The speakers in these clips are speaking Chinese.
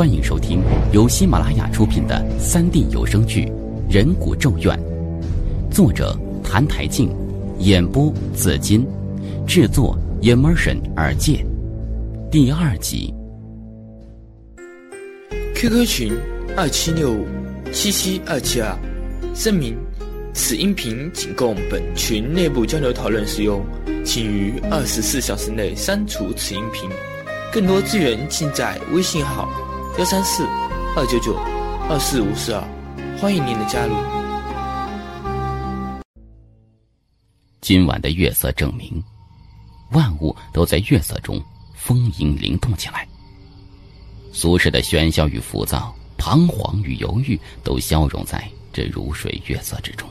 欢迎收听由喜马拉雅出品的三 D 有声剧《人骨咒怨》，作者谭台静，演播紫金，制作 Immersion 耳界，第二集。QQ 群二七六五七七二七二，声明：此音频仅供本群内部交流讨论使用，请于二十四小时内删除此音频。更多资源尽在微信号。幺三四二九九二四五四二，欢迎您的加入。今晚的月色证明，万物都在月色中丰盈灵动起来。俗世的喧嚣与浮躁、彷徨与犹豫，都消融在这如水月色之中。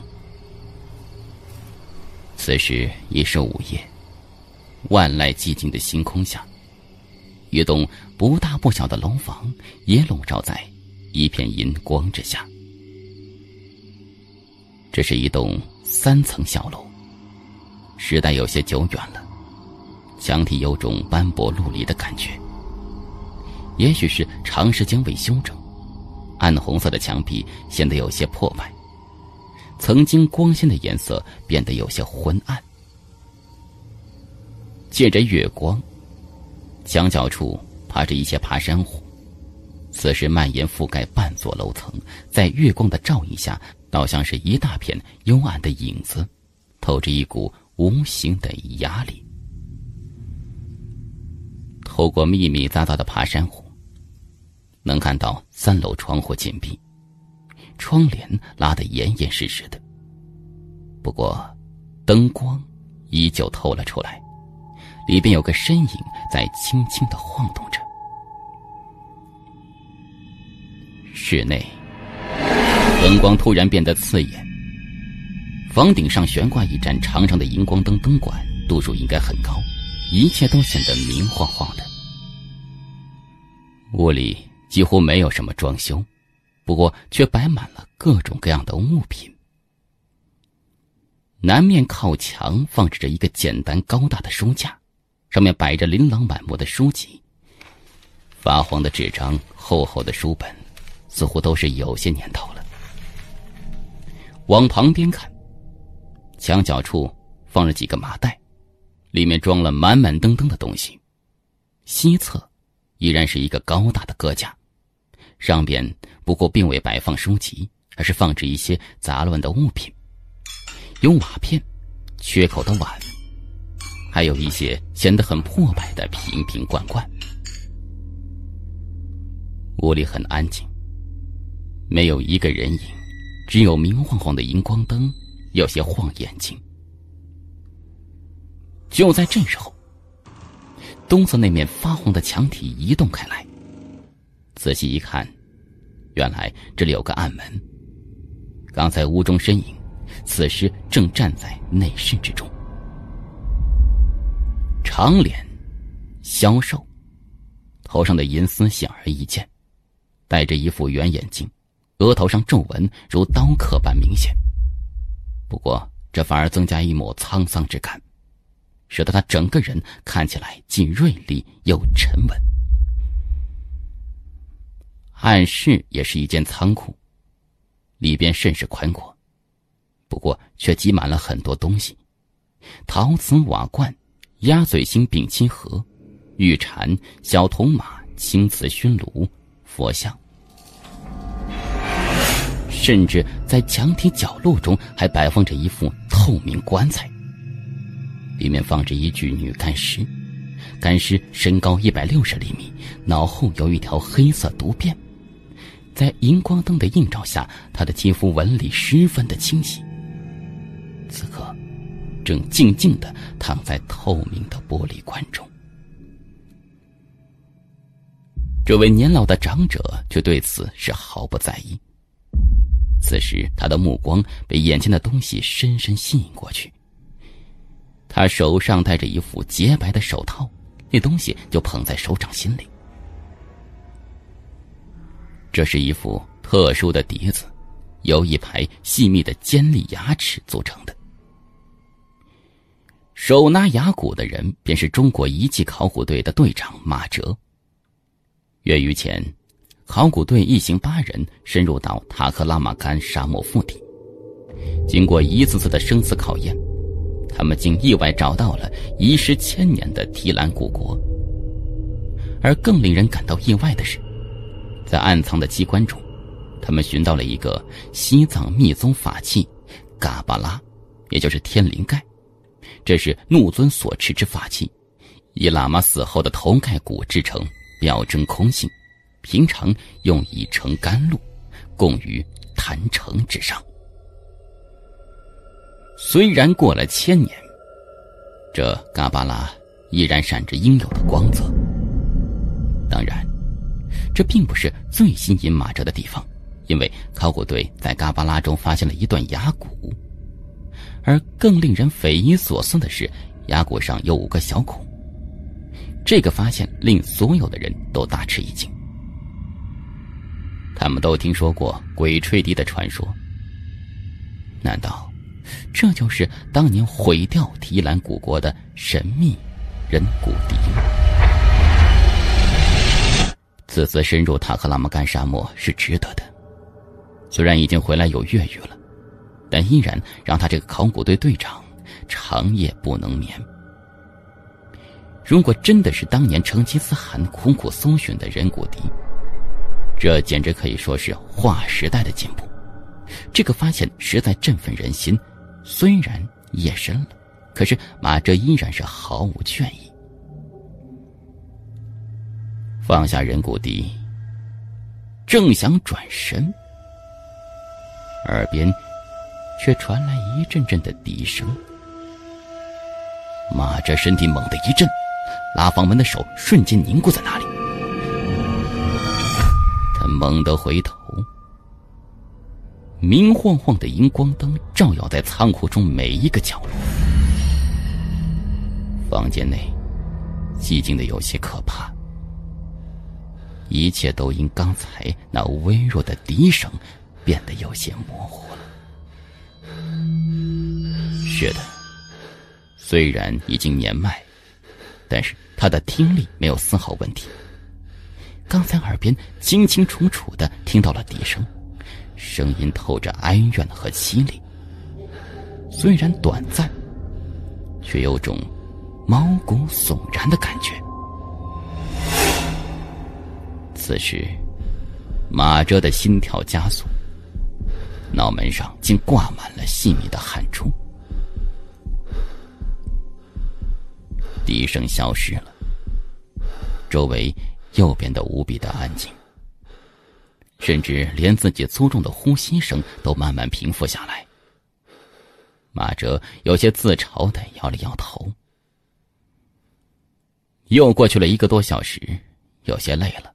此时已是午夜，万籁寂静的星空下。一栋不大不小的楼房也笼罩在一片银光之下。这是一栋三层小楼，时代有些久远了，墙体有种斑驳陆离的感觉。也许是长时间未修整，暗红色的墙壁显得有些破败，曾经光鲜的颜色变得有些昏暗。借着月光。墙角处爬着一些爬山虎，此时蔓延覆盖半座楼层，在月光的照映下，倒像是一大片幽暗的影子，透着一股无形的压力。透过密密匝匝的爬山虎，能看到三楼窗户紧闭，窗帘拉得严严实实的。不过，灯光依旧透了出来。里边有个身影在轻轻的晃动着。室内灯光突然变得刺眼，房顶上悬挂一盏长长的荧光灯，灯管度数应该很高，一切都显得明晃晃的。屋里几乎没有什么装修，不过却摆满了各种各样的物品。南面靠墙放置着一个简单高大的书架。上面摆着琳琅满目的书籍，发黄的纸张、厚厚的书本，似乎都是有些年头了。往旁边看，墙角处放着几个麻袋，里面装了满满登登的东西。西侧依然是一个高大的搁架，上边不过并未摆放书籍，而是放置一些杂乱的物品，有瓦片、缺口的碗。还有一些显得很破败的瓶瓶罐罐。屋里很安静，没有一个人影，只有明晃晃的荧光灯，有些晃眼睛。就在这时候，东侧那面发黄的墙体移动开来，仔细一看，原来这里有个暗门。刚才屋中身影，此时正站在内室之中。长脸，消瘦，头上的银丝显而易见，戴着一副圆眼镜，额头上皱纹如刀刻般明显。不过这反而增加一抹沧桑之感，使得他整个人看起来既锐利又沉稳。暗室也是一间仓库，里边甚是宽阔，不过却积满了很多东西，陶瓷瓦罐。鸭嘴星丙烯盒、玉蝉、小铜马、青瓷熏炉、佛像，甚至在墙体角落中还摆放着一副透明棺材，里面放着一具女干尸。干尸身高一百六十厘米，脑后有一条黑色毒辫，在荧光灯的映照下，她的肌肤纹理十分的清晰。正静静的躺在透明的玻璃棺中，这位年老的长者却对此是毫不在意。此时，他的目光被眼前的东西深深吸引过去。他手上戴着一副洁白的手套，那东西就捧在手掌心里。这是一副特殊的笛子，由一排细密的尖利牙齿组成的。手拿牙鼓的人，便是中国遗迹考古队的队长马哲。月余前，考古队一行八人深入到塔克拉玛干沙漠腹地，经过一次次的生死考验，他们竟意外找到了遗失千年的提兰古国。而更令人感到意外的是，在暗藏的机关中，他们寻到了一个西藏密宗法器——嘎巴拉，也就是天灵盖。这是怒尊所持之法器，以喇嘛死后的头盖骨制成，表征空性。平常用以盛甘露，供于坛城之上。虽然过了千年，这嘎巴拉依然闪着应有的光泽。当然，这并不是最吸引马哲的地方，因为考古队在嘎巴拉中发现了一段牙骨，而更令人匪夷所思的是，牙骨上有五个小孔。这个发现令所有的人都大吃一惊。他们都听说过鬼吹笛的传说，难道这就是当年毁掉提兰古国的神秘人骨笛？此次深入塔克拉玛干沙漠是值得的，虽然已经回来有月余了，但依然让他这个考古队队长长夜不能眠。如果真的是当年成吉思汗苦苦搜寻的人骨笛，这简直可以说是划时代的进步。这个发现实在振奋人心，虽然夜深了，可是马哲依然是毫无倦意。放下人骨笛，正想转身，耳边却传来一阵阵的笛声。马哲身体猛地一震，拉房门的手瞬间凝固在那里。他猛地回头，明晃晃的荧光灯照耀在仓库中每一个角落。房间内寂静的有些可怕。一切都因刚才那微弱的笛声变得有些模糊了。是的，虽然已经年迈，但是他的听力没有丝毫问题。刚才耳边清清楚楚的听到了笛声，声音透着哀怨和凄厉。虽然短暂，却有种毛骨悚然的感觉。此时，马哲的心跳加速，脑门上竟挂满了细密的汗珠。笛声消失了，周围又变得无比的安静，甚至连自己粗重的呼吸声都慢慢平复下来。马哲有些自嘲的摇了摇头。又过去了一个多小时，有些累了。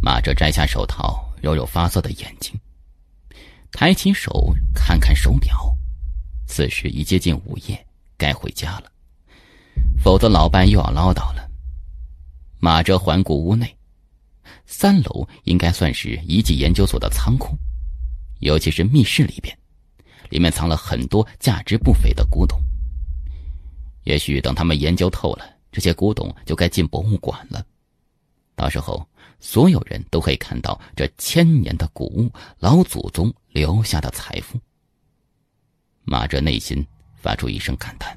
马哲摘下手套，揉揉发涩的眼睛，抬起手看看手表，此时已接近午夜，该回家了，否则老伴又要唠叨了。马哲环顾屋内，三楼应该算是遗迹研究所的仓库，尤其是密室里边，里面藏了很多价值不菲的古董。也许等他们研究透了，这些古董就该进博物馆了，到时候。所有人都可以看到这千年的古物，老祖宗留下的财富。马哲内心发出一声感叹：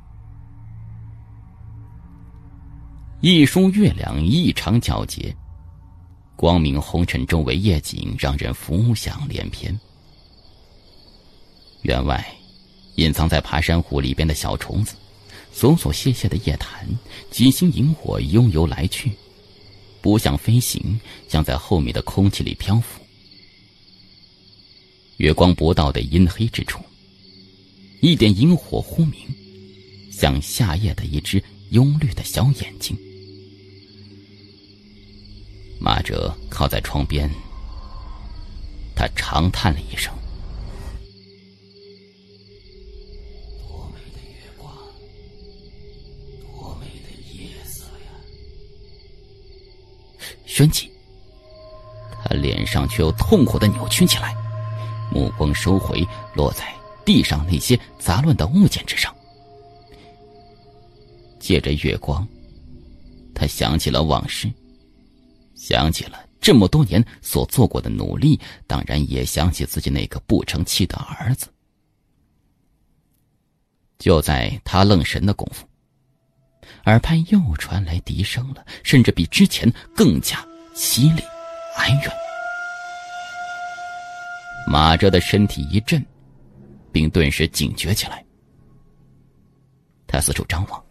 一梳月亮异常皎洁，光明红尘周围夜景让人浮想联翩。员外，隐藏在爬山虎里边的小虫子，琐琐屑屑的夜潭，几星萤火悠悠来去。不像飞行，像在后面的空气里漂浮。月光不到的阴黑之处，一点萤火忽明，像夏夜的一只幽绿的小眼睛。马哲靠在窗边，他长叹了一声。旋即，他脸上却又痛苦的扭曲起来，目光收回，落在地上那些杂乱的物件之上。借着月光，他想起了往事，想起了这么多年所做过的努力，当然也想起自己那个不成器的儿子。就在他愣神的功夫，耳畔又传来笛声了，甚至比之前更加凄厉哀怨。马哲的身体一震，并顿时警觉起来。他四处张望，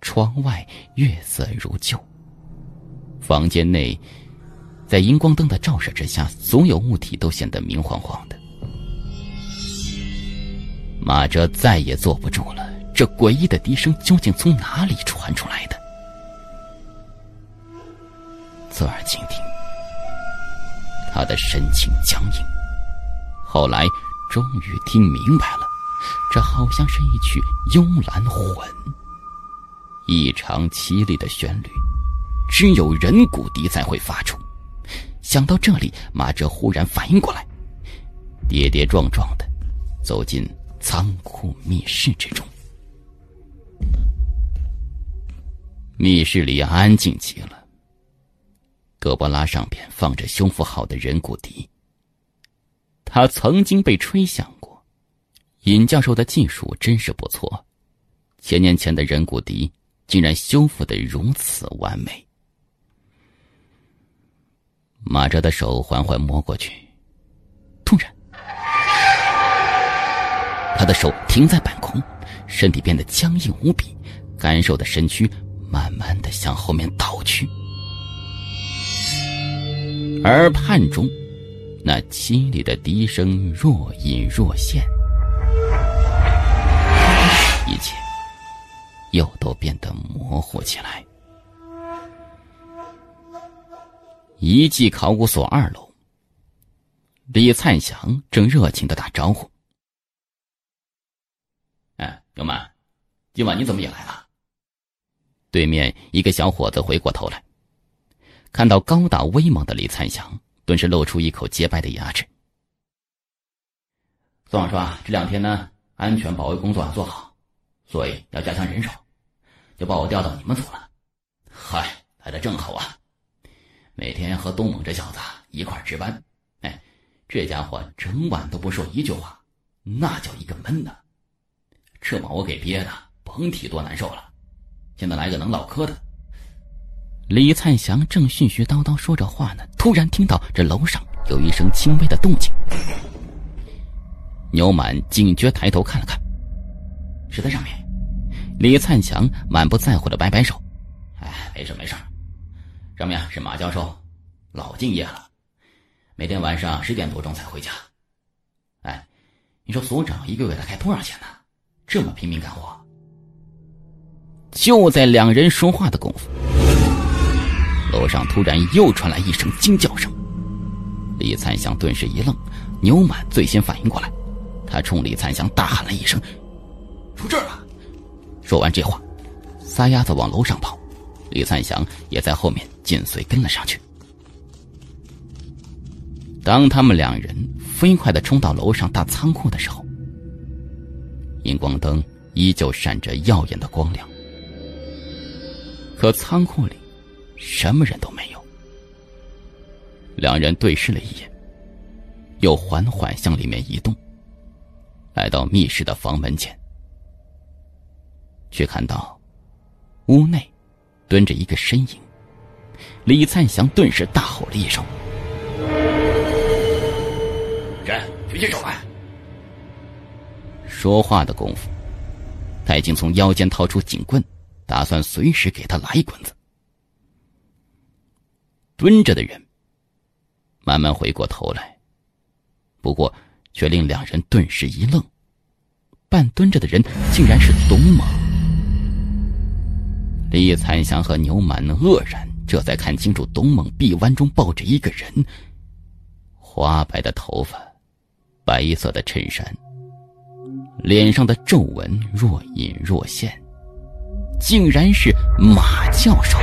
窗外月色如旧，房间内在荧光灯的照射之下，所有物体都显得明晃晃的。马哲再也坐不住了，这诡异的笛声究竟从哪里传出来的？侧耳倾听，他的神情僵硬。后来终于听明白了，这好像是一曲幽兰魂，异常凄厉的旋律，只有人骨笛才会发出。想到这里，马哲忽然反应过来，跌跌撞撞的走进。仓库密室之中，密室里安静极了。胳膊拉上边放着修复好的人骨笛。他曾经被吹响过，尹教授的技术真是不错。千年前的人骨笛竟然修复的如此完美。马哲的手缓缓摸过去，突然。他的手停在半空，身体变得僵硬无比，干瘦的身躯慢慢的向后面倒去。耳畔中，那凄厉的笛声若隐若现，一切又都变得模糊起来。遗迹考古所二楼，李灿祥正热情的打招呼。牛满，今晚你怎么也来了？对面一个小伙子回过头来，看到高大威猛的李灿祥，顿时露出一口洁白的牙齿。宋老说：“这两天呢，安全保卫工作要做好，所以要加强人手，就把我调到你们组了。嗨，来的正好啊！每天和东猛这小子一块值班，哎，这家伙整晚都不说一句话，那叫一个闷呐。”这把我给憋的，甭提多难受了。现在来个能唠嗑的。李灿祥正絮絮叨叨说着话呢，突然听到这楼上有一声轻微的动静。牛满警觉抬头看了看，是在上面。李灿祥满不在乎的摆摆手：“哎，没事没事。上面是马教授，老敬业了，每天晚上十点多钟才回家。哎，你说所长一个月得开多少钱呢？”这么拼命干活，就在两人说话的功夫，楼上突然又传来一声惊叫声。李灿祥顿时一愣，牛满最先反应过来，他冲李灿祥大喊了一声：“出事了！”说完这话，撒丫子往楼上跑，李灿祥也在后面紧随跟了上去。当他们两人飞快的冲到楼上大仓库的时候，荧光灯依旧闪着耀眼的光亮，可仓库里什么人都没有。两人对视了一眼，又缓缓向里面移动，来到密室的房门前，却看到屋内蹲着一个身影。李灿祥顿时大吼了一声：“人，举起手来！”说话的功夫，他已经从腰间掏出警棍，打算随时给他来一棍子。蹲着的人慢慢回过头来，不过却令两人顿时一愣：半蹲着的人竟然是董猛。李灿祥和牛满愕然，这才看清楚董猛臂弯中抱着一个人，花白的头发，白色的衬衫。脸上的皱纹若隐若现，竟然是马教授。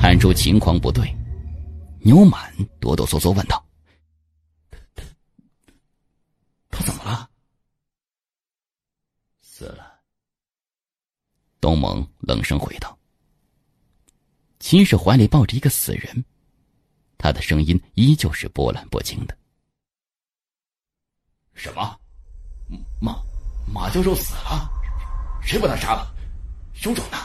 看出情况不对，牛满哆哆嗦嗦问道：“他他怎么了？”死了。东蒙冷声回道：“秦氏怀里抱着一个死人，他的声音依旧是波澜不惊的。什么？马马教授死了？谁把他杀了？凶手呢？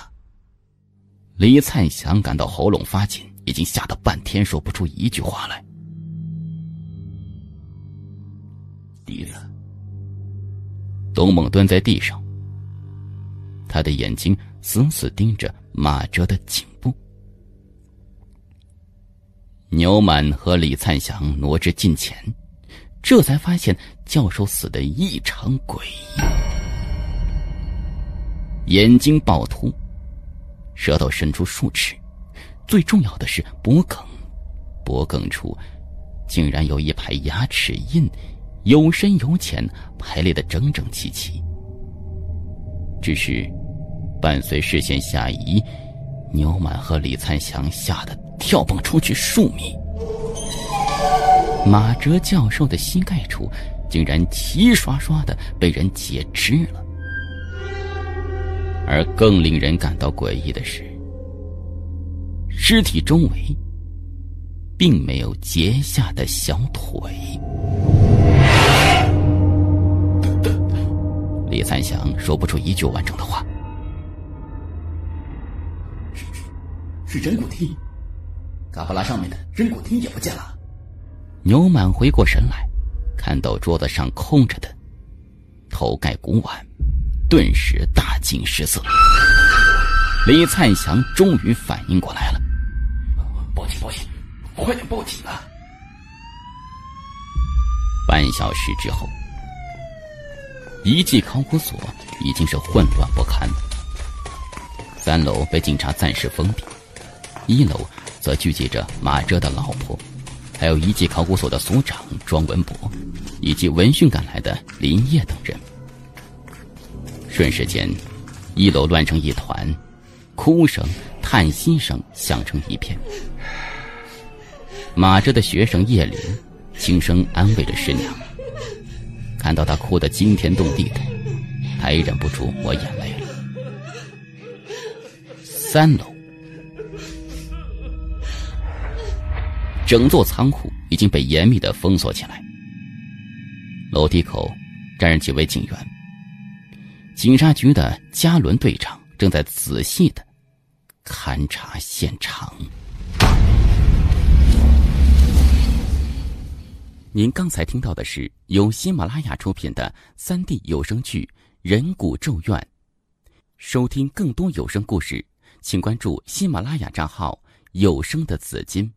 李灿祥感到喉咙发紧，已经吓得半天说不出一句话来。笛子。董猛蹲在地上，他的眼睛死死盯着马哲的颈部。牛满和李灿祥挪至近前，这才发现教授死的异常诡异，眼睛暴突，舌头伸出数尺，最重要的是脖梗，脖梗处竟然有一排牙齿印，有深有浅，排列的整整齐齐。只是伴随视线下移，牛满和李灿祥吓得。跳蹦出去数米，马哲教授的膝盖处竟然齐刷刷的被人截肢了。而更令人感到诡异的是，尸体周围并没有截下的小腿。李三祥说不出一句完整的话。是是人骨梯。嘎巴拉上面的人骨钉也不见了。牛满回过神来，看到桌子上空着的头盖骨碗，顿时大惊失色。李灿祥终于反应过来了，报警！报警！快点报警啊！半小时之后，遗迹考古所已经是混乱不堪。三楼被警察暂时封闭，一楼。则聚集着马哲的老婆，还有遗迹考古所的所长庄文博，以及闻讯赶来的林业等人。瞬时间，一楼乱成一团，哭声、叹息声响成一片。马哲的学生叶林轻声安慰着师娘，看到她哭得惊天动地的，他也忍不住抹眼泪了。三楼。整座仓库已经被严密的封锁起来。楼梯口站着几位警员，警察局的加伦队长正在仔细的勘察现场。您刚才听到的是由喜马拉雅出品的三 D 有声剧《人骨咒怨》。收听更多有声故事，请关注喜马拉雅账号“有声的紫金”。